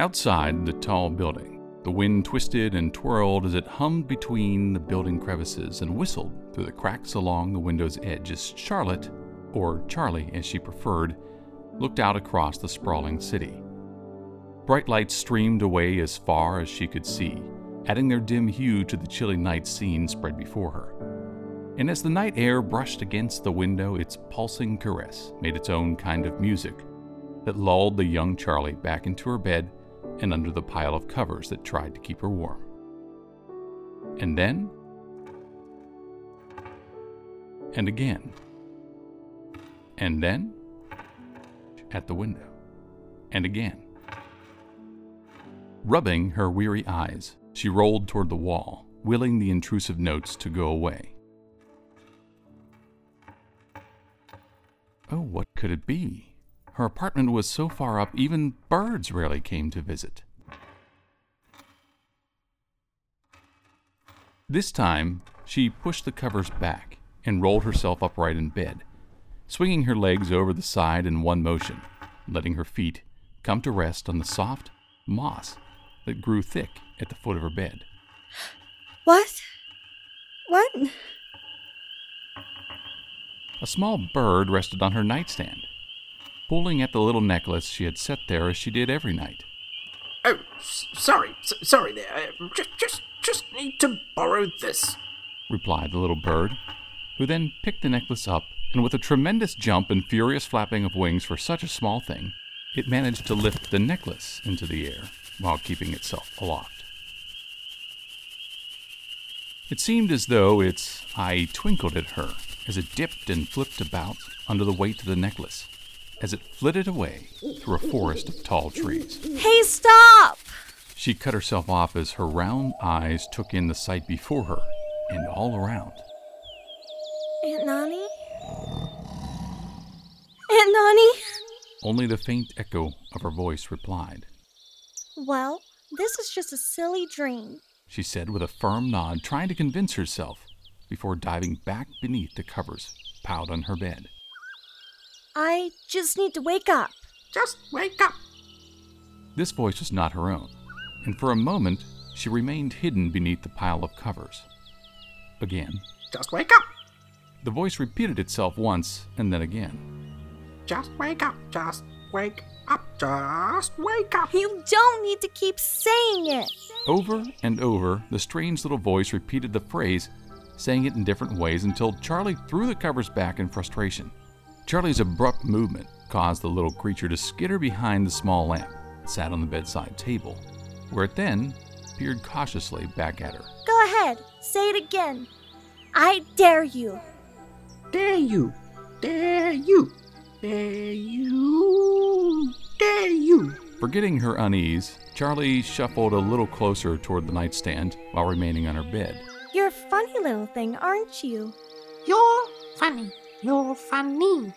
Outside the tall building, the wind twisted and twirled as it hummed between the building crevices and whistled through the cracks along the window's edge as Charlotte, or Charlie as she preferred, looked out across the sprawling city. Bright lights streamed away as far as she could see, adding their dim hue to the chilly night scene spread before her. And as the night air brushed against the window, its pulsing caress made its own kind of music that lulled the young Charlie back into her bed and under the pile of covers that tried to keep her warm. And then, and again, and then, at the window, and again. Rubbing her weary eyes, she rolled toward the wall, willing the intrusive notes to go away. Oh, what could it be? Her apartment was so far up, even birds rarely came to visit. This time, she pushed the covers back and rolled herself upright in bed, swinging her legs over the side in one motion, letting her feet come to rest on the soft moss that grew thick at the foot of her bed. What? What? A small bird rested on her nightstand, pulling at the little necklace she had set there as she did every night. Oh, s- sorry, s- sorry there. Uh, Just, just, just need to borrow this. replied the little bird, who then picked the necklace up, and with a tremendous jump and furious flapping of wings for such a small thing, it managed to lift the necklace into the air while keeping itself aloft. It seemed as though its eye twinkled at her as it dipped and flipped about under the weight of the necklace, as it flitted away through a forest of tall trees. Hey, stop! She cut herself off as her round eyes took in the sight before her and all around. Aunt Nani? Aunt Nani? Only the faint echo of her voice replied. Well, this is just a silly dream. She said with a firm nod, trying to convince herself before diving back beneath the covers piled on her bed. I just need to wake up. Just wake up. This voice was not her own, and for a moment she remained hidden beneath the pile of covers. Again, Just wake up. the voice repeated itself once and then again. Just wake up. Just wake up. Just wake up. You don't need to keep saying it. Over and over, the strange little voice repeated the phrase, saying it in different ways until Charlie threw the covers back in frustration. Charlie's abrupt movement caused the little creature to skitter behind the small lamp that sat on the bedside table, where it then peered cautiously back at her. Go ahead, say it again. I dare you. Dare you. Dare you. Dare you. Dare you. Forgetting her unease, Charlie shuffled a little closer toward the nightstand while remaining on her bed. You're a funny little thing, aren't you? You're funny. You're funny.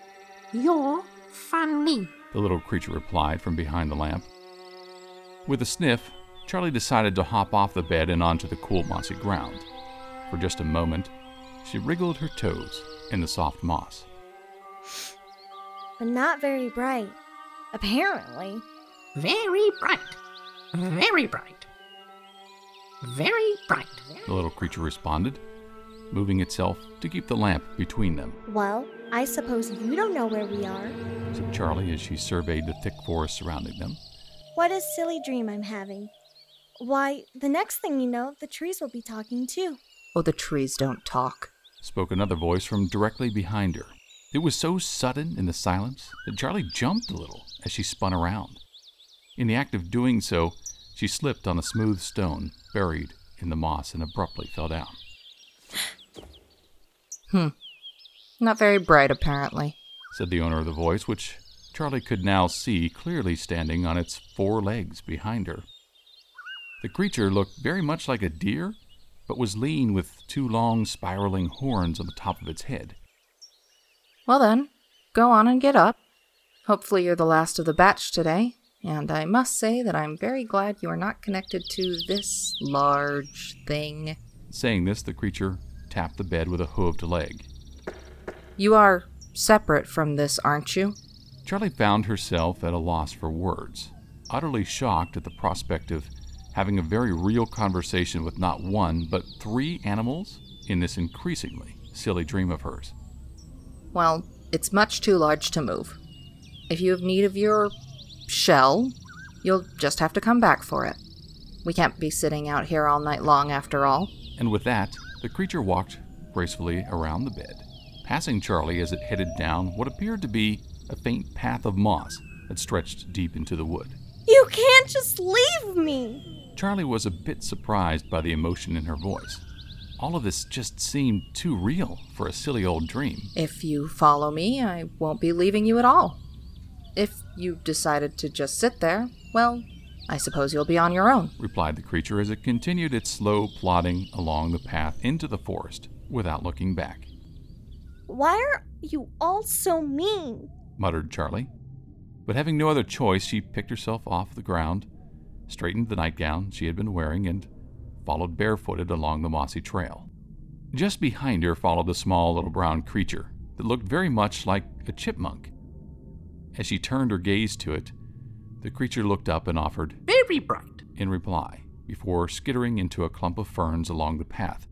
You're funny. the little creature replied from behind the lamp. With a sniff, Charlie decided to hop off the bed and onto the cool, mossy ground. For just a moment, she wriggled her toes in the soft moss. But not very bright. Apparently. Very bright. Very bright. Very bright. The little creature responded, moving itself to keep the lamp between them, Well, I suppose you don't know where we are. said Charlie as she surveyed the thick forest surrounding them. What a silly dream I'm having. Why, the next thing you know, the trees will be talking too. Oh, the trees don't talk. Spoke another voice from directly behind her. It was so sudden in the silence that Charlie jumped a little as she spun around. In the act of doing so, she slipped on a smooth stone buried in the moss and abruptly fell down. Hmm. Not very bright, apparently. Said the owner of the voice, which Charlie could now see clearly standing on its four legs behind her. The creature looked very much like a deer, but was lean with two long spiraling horns on the top of its head. Well then, go on and get up. Hopefully you're the last of the batch today, and I must say that I'm very glad you are not connected to this large thing. Saying this, the creature tapped the bed with a hooved leg. You are separate from this, aren't you? Charlie found herself at a loss for words. utterly shocked at the prospect of having a very real conversation with not one, but three animals in this increasingly silly dream of hers. Well, it's much too large to move. If you have need of your shell, you'll just have to come back for it. We can't be sitting out here all night long after all. And with that, the creature walked gracefully around the bed, passing Charlie as it headed down what appeared to be a faint path of moss that stretched deep into the wood. You can't just leave me! Charlie was a bit surprised by the emotion in her voice. All of this just seemed too real for a silly old dream. If you follow me, I won't be leaving you at all. If you decided to just sit there, well, I suppose you'll be on your own. replied the creature as it continued its slow plodding along the path into the forest without looking back. Why are you all so mean? muttered Charlie. But having no other choice, she picked herself off the ground, straightened the nightgown she had been wearing, and followed barefooted along the mossy trail. Just behind her followed a small little brown creature that looked very much like a chipmunk. As she turned her gaze to it, the creature looked up and offered Very bright. in reply before skittering into a clump of ferns along the path,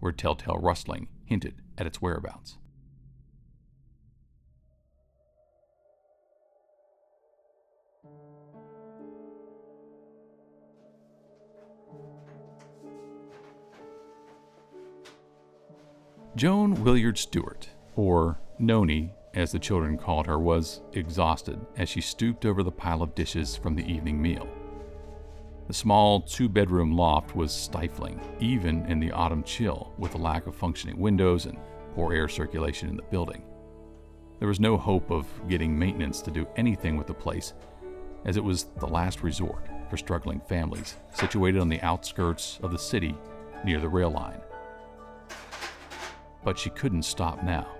where telltale rustling hinted at its whereabouts. Joan Williard Stewart, or Noni as the children called her, was exhausted as she stooped over the pile of dishes from the evening meal. The small two bedroom loft was stifling, even in the autumn chill, with the lack of functioning windows and poor air circulation in the building. There was no hope of getting maintenance to do anything with the place, as it was the last resort for struggling families situated on the outskirts of the city near the rail line. But she couldn't stop now.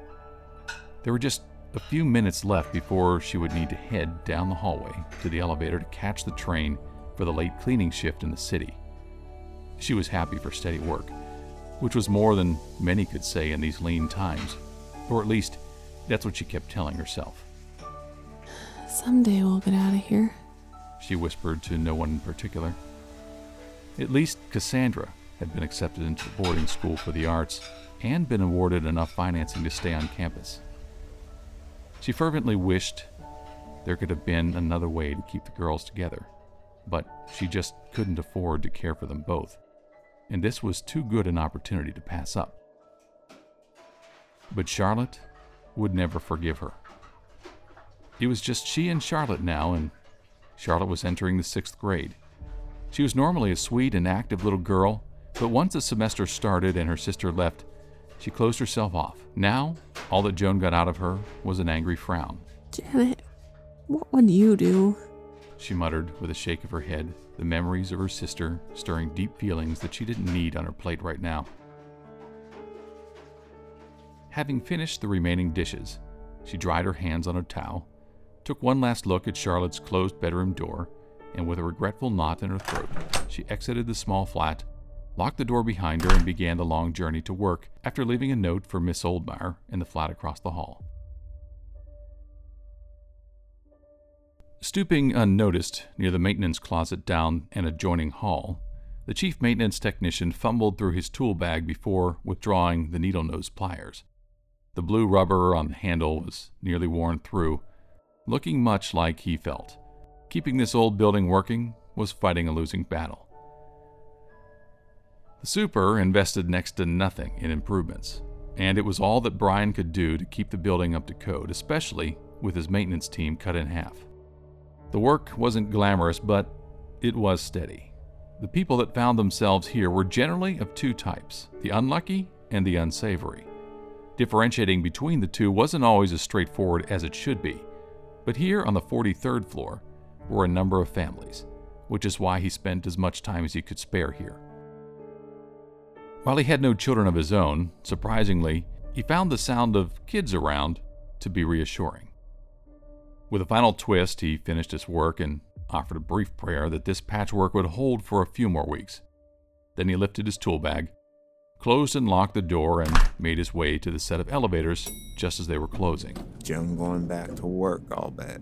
There were just a few minutes left before she would need to head down the hallway to the elevator to catch the train for the late cleaning shift in the city. She was happy for steady work, which was more than many could say in these lean times, or at least that's what she kept telling herself. Someday we'll get out of here. She whispered to no one in particular. At least Cassandra had been accepted into the boarding school for the arts and been awarded enough financing to stay on campus. She fervently wished there could have been another way to keep the girls together, but she just couldn't afford to care for them both, and this was too good an opportunity to pass up. But Charlotte would never forgive her. It was just she and Charlotte now, and Charlotte was entering the sixth grade. She was normally a sweet and active little girl, but once the semester started and her sister left, she closed herself off. Now, all that Joan got out of her was an angry frown. Janet, what would you do? She muttered with a shake of her head, the memories of her sister stirring deep feelings that she didn't need on her plate right now. Having finished the remaining dishes, she dried her hands on a towel, took one last look at Charlotte's closed bedroom door, and with a regretful knot in her throat, she exited the small flat, locked the door behind her, and began the long journey to work after leaving a note for Miss Oldmeyer in the flat across the hall. Stooping unnoticed near the maintenance closet down an adjoining hall, the chief maintenance technician fumbled through his tool bag before withdrawing the needle nose pliers. The blue rubber on the handle was nearly worn through, looking much like he felt. Keeping this old building working was fighting a losing battle. The super invested next to nothing in improvements, and it was all that Brian could do to keep the building up to code, especially with his maintenance team cut in half. The work wasn't glamorous, but it was steady. The people that found themselves here were generally of two types the unlucky and the unsavory. Differentiating between the two wasn't always as straightforward as it should be, but here on the 43rd floor were a number of families, which is why he spent as much time as he could spare here. While he had no children of his own, surprisingly, he found the sound of kids around to be reassuring. With a final twist, he finished his work and offered a brief prayer that this patchwork would hold for a few more weeks. Then he lifted his tool bag, closed and locked the door, and made his way to the set of elevators just as they were closing. Joan going back to work, I'll bet.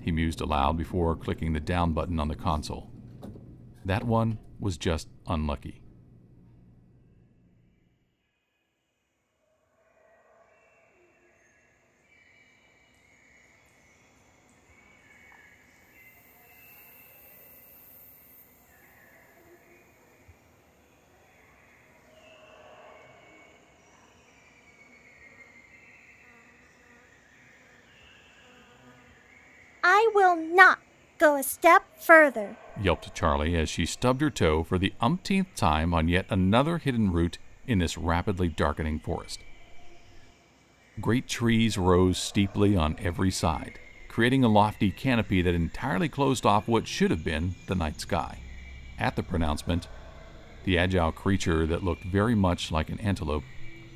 he mused aloud before clicking the down button on the console. That one was just unlucky. I will not go a step further. yelped Charlie as she stubbed her toe for the umpteenth time on yet another hidden root in this rapidly darkening forest. Great trees rose steeply on every side, creating a lofty canopy that entirely closed off what should have been the night sky. At the pronouncement, the agile creature that looked very much like an antelope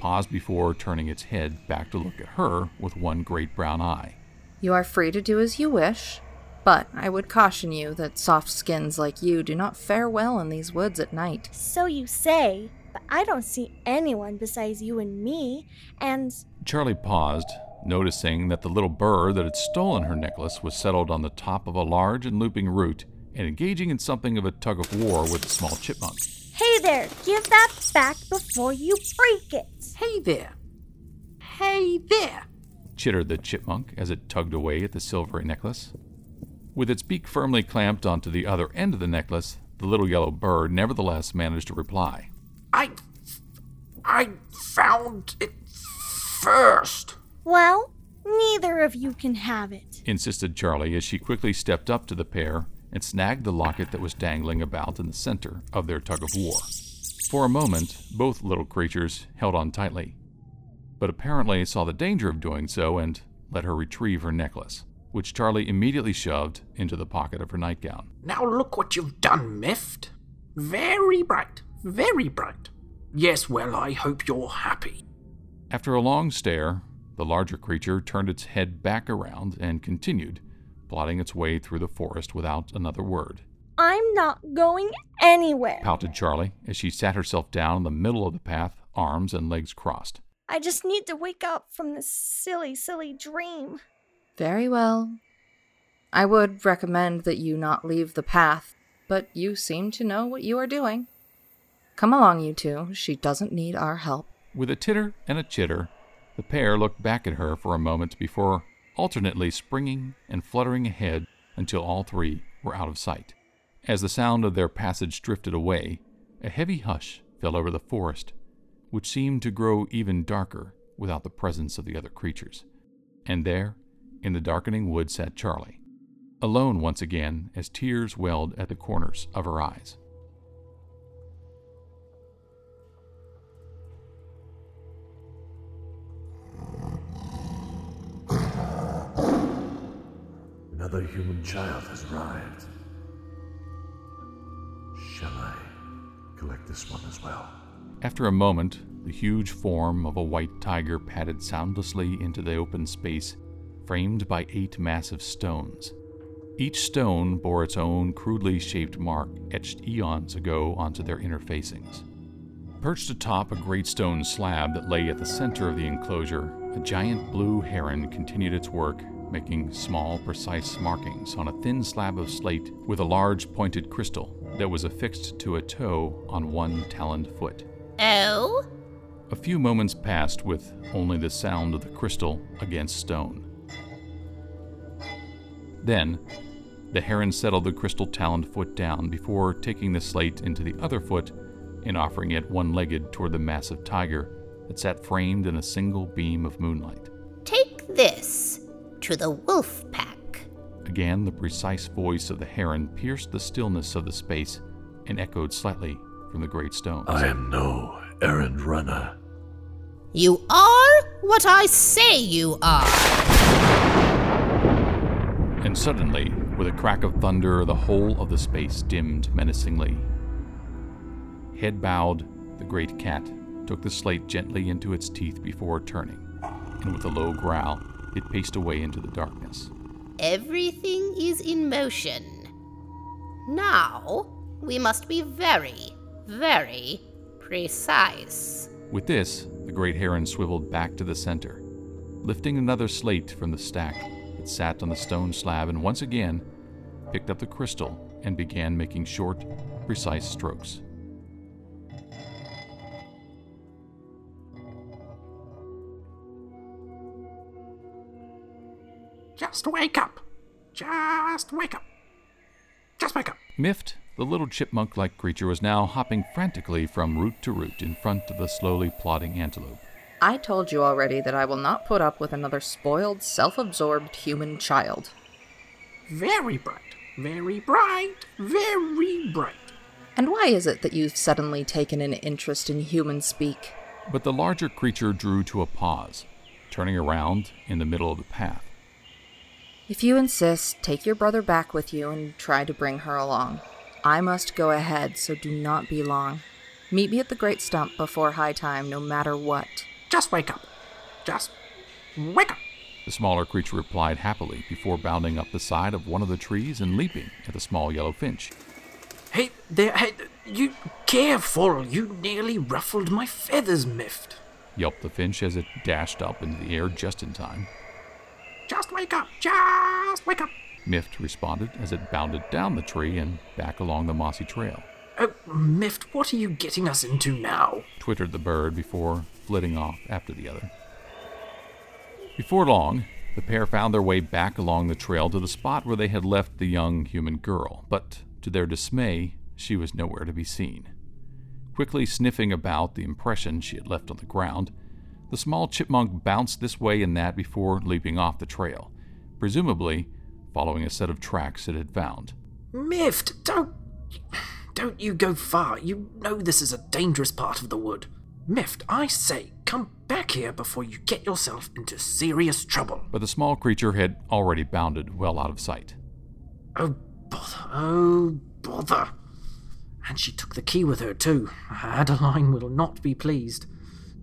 paused before turning its head back to look at her with one great brown eye. You are free to do as you wish, but I would caution you that soft skins like you do not fare well in these woods at night. So you say, but I don't see anyone besides you and me, and Charlie paused, noticing that the little bird that had stolen her necklace was settled on the top of a large and looping root and engaging in something of a tug of war with a small chipmunk. hey there, give that back before you break it. Hey there. Hey there. Chittered the chipmunk as it tugged away at the silvery necklace. With its beak firmly clamped onto the other end of the necklace, the little yellow bird nevertheless managed to reply. I. I found it first. Well, neither of you can have it. Insisted Charlie as she quickly stepped up to the pair and snagged the locket that was dangling about in the center of their tug of war. For a moment, both little creatures held on tightly, but apparently saw the danger of doing so and let her retrieve her necklace, which Charlie immediately shoved into the pocket of her nightgown. Now look what you've done, Mift. Very bright, very bright. Yes, well, I hope you're happy. After a long stare, the larger creature turned its head back around and continued, plodding its way through the forest without another word. I'm not going anywhere. Pouted Charlie as she sat herself down in the middle of the path, arms and legs crossed. I just need to wake up from this silly, silly dream. Very well. I would recommend that you not leave the path, but you seem to know what you are doing. Come along, you two. She doesn't need our help. With a titter and a chitter, the pair looked back at her for a moment before alternately springing and fluttering ahead until all three were out of sight. As the sound of their passage drifted away, a heavy hush fell over the forest, which seemed to grow even darker without the presence of the other creatures. And there, in the darkening wood, sat Charlie, alone once again as tears welled at the corners of her eyes. Another human child has arrived. Shall I collect this one as well? After a moment, the huge form of a white tiger padded soundlessly into the open space, framed by eight massive stones. Each stone bore its own crudely shaped mark etched eons ago onto their inner facings. Perched atop a great stone slab that lay at the center of the enclosure, a giant blue heron continued its work, making small, precise markings on a thin slab of slate with a large pointed crystal that was affixed to a toe on one taloned foot. Oh? A few moments passed with only the sound of the crystal against stone. Then, the heron settled the crystal taloned foot down before taking the slate into the other foot and offering it one legged toward the massive tiger that sat framed in a single beam of moonlight. Take this to the wolf pack. Again, the precise voice of the heron pierced the stillness of the space and echoed slightly from the great stones. I am no errand runner. You are what I say you are. And suddenly, with a crack of thunder, the whole of the space dimmed menacingly. Head bowed, the great cat took the slate gently into its teeth before turning, and with a low growl, it paced away into the darkness. Everything is in motion. Now, we must be very, very precise. With this, the great heron swiveled back to the center. Lifting another slate from the stack, that sat on the stone slab and once again picked up the crystal and began making short, precise strokes. Just wake up. Just wake up. Just wake up. Mift, the little chipmunk like creature, was now hopping frantically from root to root in front of the slowly plodding antelope. I told you already that I will not put up with another spoiled, self absorbed human child. Very bright. Very bright. Very bright. And why is it that you've suddenly taken an interest in human speak? But the larger creature drew to a pause, turning around in the middle of the path. If you insist, take your brother back with you and try to bring her along. I must go ahead, so do not be long. Meet me at the Great Stump before high time, no matter what. Just wake up. Just wake up. The smaller creature replied happily before bounding up the side of one of the trees and leaping at the small yellow finch. Hey, there, hey, you careful. You nearly ruffled my feathers, Mift. Yelped the finch as it dashed up into the air just in time. Just wake up. Just wake up. Mift responded as it bounded down the tree and back along the mossy trail. Oh, Mift, what are you getting us into now? Twittered the bird before flitting off after the other. Before long, the pair found their way back along the trail to the spot where they had left the young human girl, but to their dismay, she was nowhere to be seen. Quickly sniffing about the impression she had left on the ground, the small chipmunk bounced this way and that before leaping off the trail, presumably following a set of tracks it had found. Mift, don't. Don't you go far. You know this is a dangerous part of the wood. Mift, I say, come back here before you get yourself into serious trouble. But the small creature had already bounded well out of sight. Oh, bother. Oh, bother. And she took the key with her, too. Adeline will not be pleased.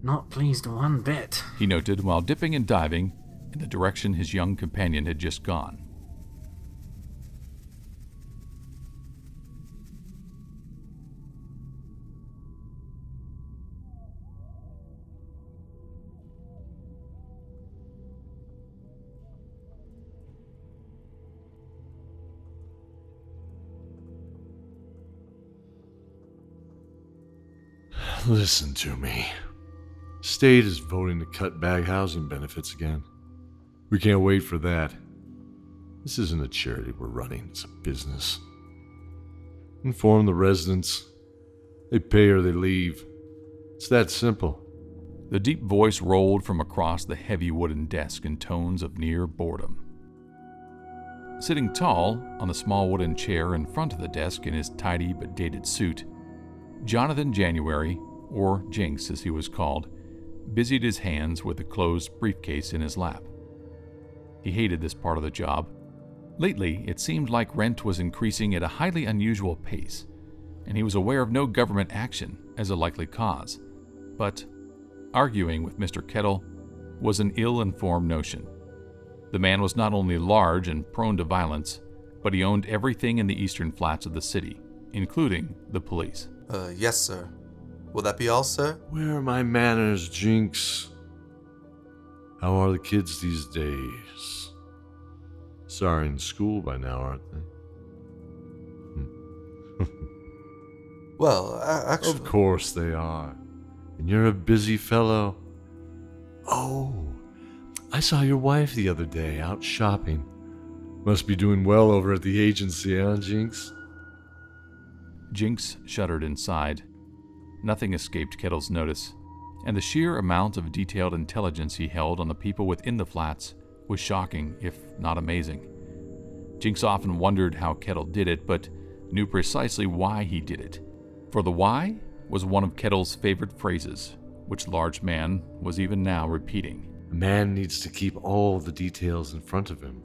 Not pleased one bit. He noted while dipping and diving in the direction his young companion had just gone. Listen to me. State is voting to cut back housing benefits again. We can't wait for that. This isn't a charity we're running, it's a business. Inform the residents. They pay or they leave. It's that simple. The deep voice rolled from across the heavy wooden desk in tones of near boredom. Sitting tall on the small wooden chair in front of the desk in his tidy but dated suit, Jonathan January, or Jinx as he was called, busied his hands with a closed briefcase in his lap. He hated this part of the job. Lately, it seemed like rent was increasing at a highly unusual pace, and he was aware of no government action as a likely cause. But arguing with Mr. Kettle was an ill informed notion. The man was not only large and prone to violence, but he owned everything in the eastern flats of the city, including the police. Uh, yes, sir. Will that be all, sir? Where are my manners, Jinx? How are the kids these days? Sorry, in school by now, aren't they? Hmm. Well, a- actually. Of course they are. And you're a busy fellow. Oh, I saw your wife the other day out shopping. Must be doing well over at the agency, huh, Jinx? Jinx shuddered inside. Nothing escaped Kettle's notice, and the sheer amount of detailed intelligence he held on the people within the flats was shocking, if not amazing. Jinx often wondered how Kettle did it, but knew precisely why he did it. For the why was one of Kettle's favorite phrases, which large man was even now repeating. A man needs to keep all the details in front of him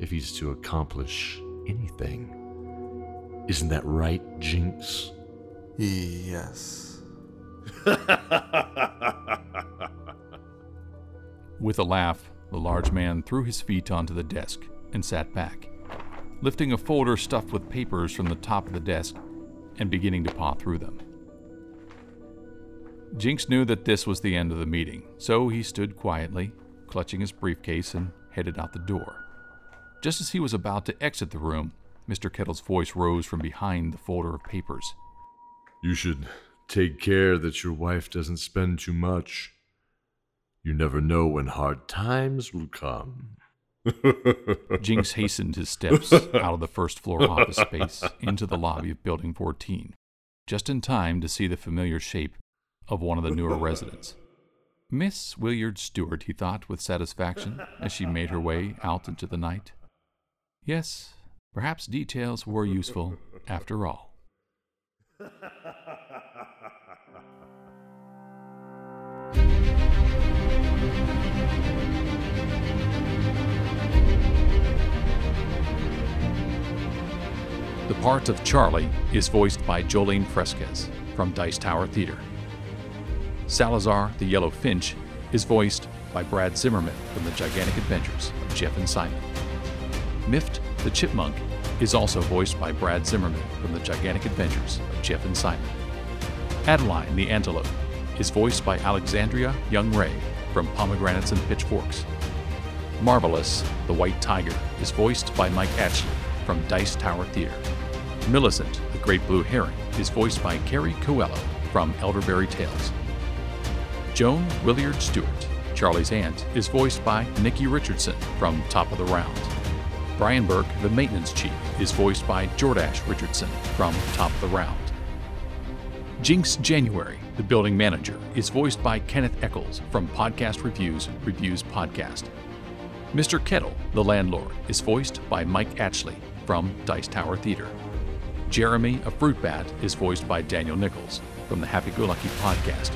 if he's to accomplish anything. Isn't that right, Jinx? Yes. With a laugh, the large man threw his feet onto the desk and sat back, lifting a folder stuffed with papers from the top of the desk and beginning to paw through them. Jinx knew that this was the end of the meeting, so he stood quietly, clutching his briefcase, and headed out the door. Just as he was about to exit the room, Mr. Kettle's voice rose from behind the folder of papers. You should take care that your wife doesn't spend too much. You never know when hard times will come. Jinx hastened his steps out of the first floor office space into the lobby of Building 14, just in time to see the familiar shape of one of the newer residents. Miss Williard Stewart, he thought with satisfaction as she made her way out into the night. Yes, perhaps details were useful after all. The part of Charlie is voiced by Jolene Fresquez from Dice Tower Theater. Salazar the Yellow Finch is voiced by Brad Zimmerman from The Gigantic Adventures of Jeff and Simon. Mift the Chipmunk is also voiced by Brad Zimmerman from The Gigantic Adventures of Jeff and Simon. Adeline the Antelope is voiced by Alexandria Young Ray from Pomegranates and Pitchforks. Marvelous the White Tiger is voiced by Mike Atchley from Dice Tower Theater. Millicent the Great Blue Heron is voiced by Carrie Coelho from Elderberry Tales. Joan Williard Stewart, Charlie's aunt, is voiced by Nikki Richardson from Top of the Round. Brian Burke, the maintenance chief, is voiced by Jordash Richardson from Top of the Round. Jinx January, the building manager, is voiced by Kenneth Eccles from Podcast Reviews Reviews Podcast. Mr. Kettle, the landlord, is voiced by Mike Atchley from Dice Tower Theater. Jeremy, a fruit bat, is voiced by Daniel Nichols from the Happy Go Lucky podcast.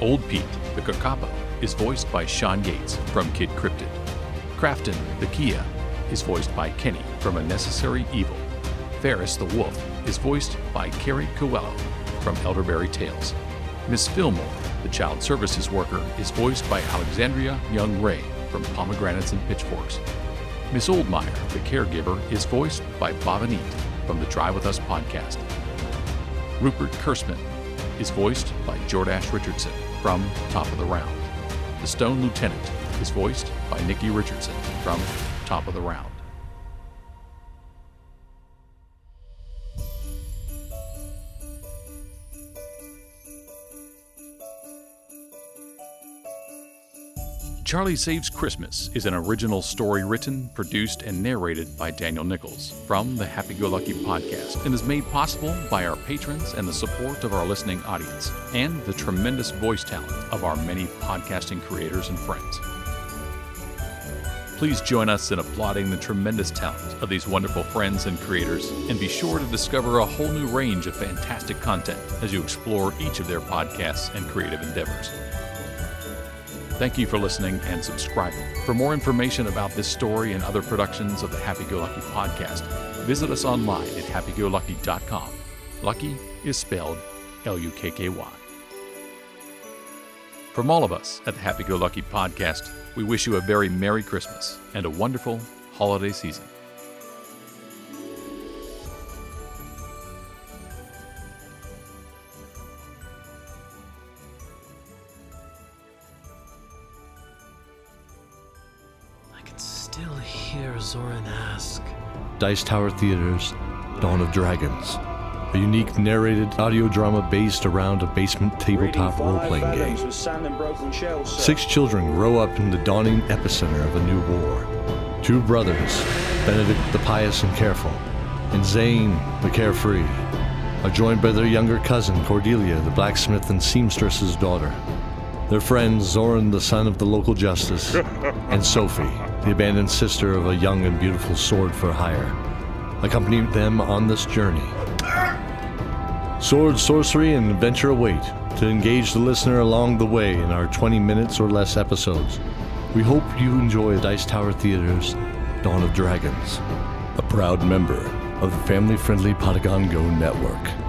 Old Pete, the Kakapo, is voiced by Sean Gates from Kid Cryptid. Crafton, the Kea, is voiced by Kenny from A Necessary Evil. Ferris, the Wolf, is voiced by Carrie Coelho from Elderberry Tales. Miss Fillmore, the child services worker, is voiced by Alexandria Young Ray from Pomegranates and Pitchforks. Miss Oldmeyer, the caregiver, is voiced by Bob from the Drive With Us podcast. Rupert Kersman is voiced by Jordash Richardson from Top of the Round. The Stone Lieutenant is voiced by Nikki Richardson from Top of the Round. Charlie Saves Christmas is an original story written, produced, and narrated by Daniel Nichols from the Happy Go Lucky podcast and is made possible by our patrons and the support of our listening audience and the tremendous voice talent of our many podcasting creators and friends. Please join us in applauding the tremendous talent of these wonderful friends and creators, and be sure to discover a whole new range of fantastic content as you explore each of their podcasts and creative endeavors. Thank you for listening and subscribing. For more information about this story and other productions of the Happy Go Lucky podcast, visit us online at happygolucky.com. Lucky is spelled L U K K Y. From all of us at the Happy Go Lucky podcast, we wish you a very Merry Christmas and a wonderful holiday season. Dice Tower Theater's Dawn of Dragons, a unique narrated audio drama based around a basement tabletop role playing game. Six children grow up in the dawning epicenter of a new war. Two brothers, Benedict the pious and careful, and Zane the carefree, are joined by their younger cousin Cordelia, the blacksmith and seamstress's daughter. Their friend Zoran, the son of the local justice, and Sophie, the abandoned sister of a young and beautiful sword for hire, accompany them on this journey. Sword, sorcery, and adventure await to engage the listener along the way in our 20 minutes or less episodes. We hope you enjoy Dice Tower Theater's Dawn of Dragons, a proud member of the family friendly Potagon Go network.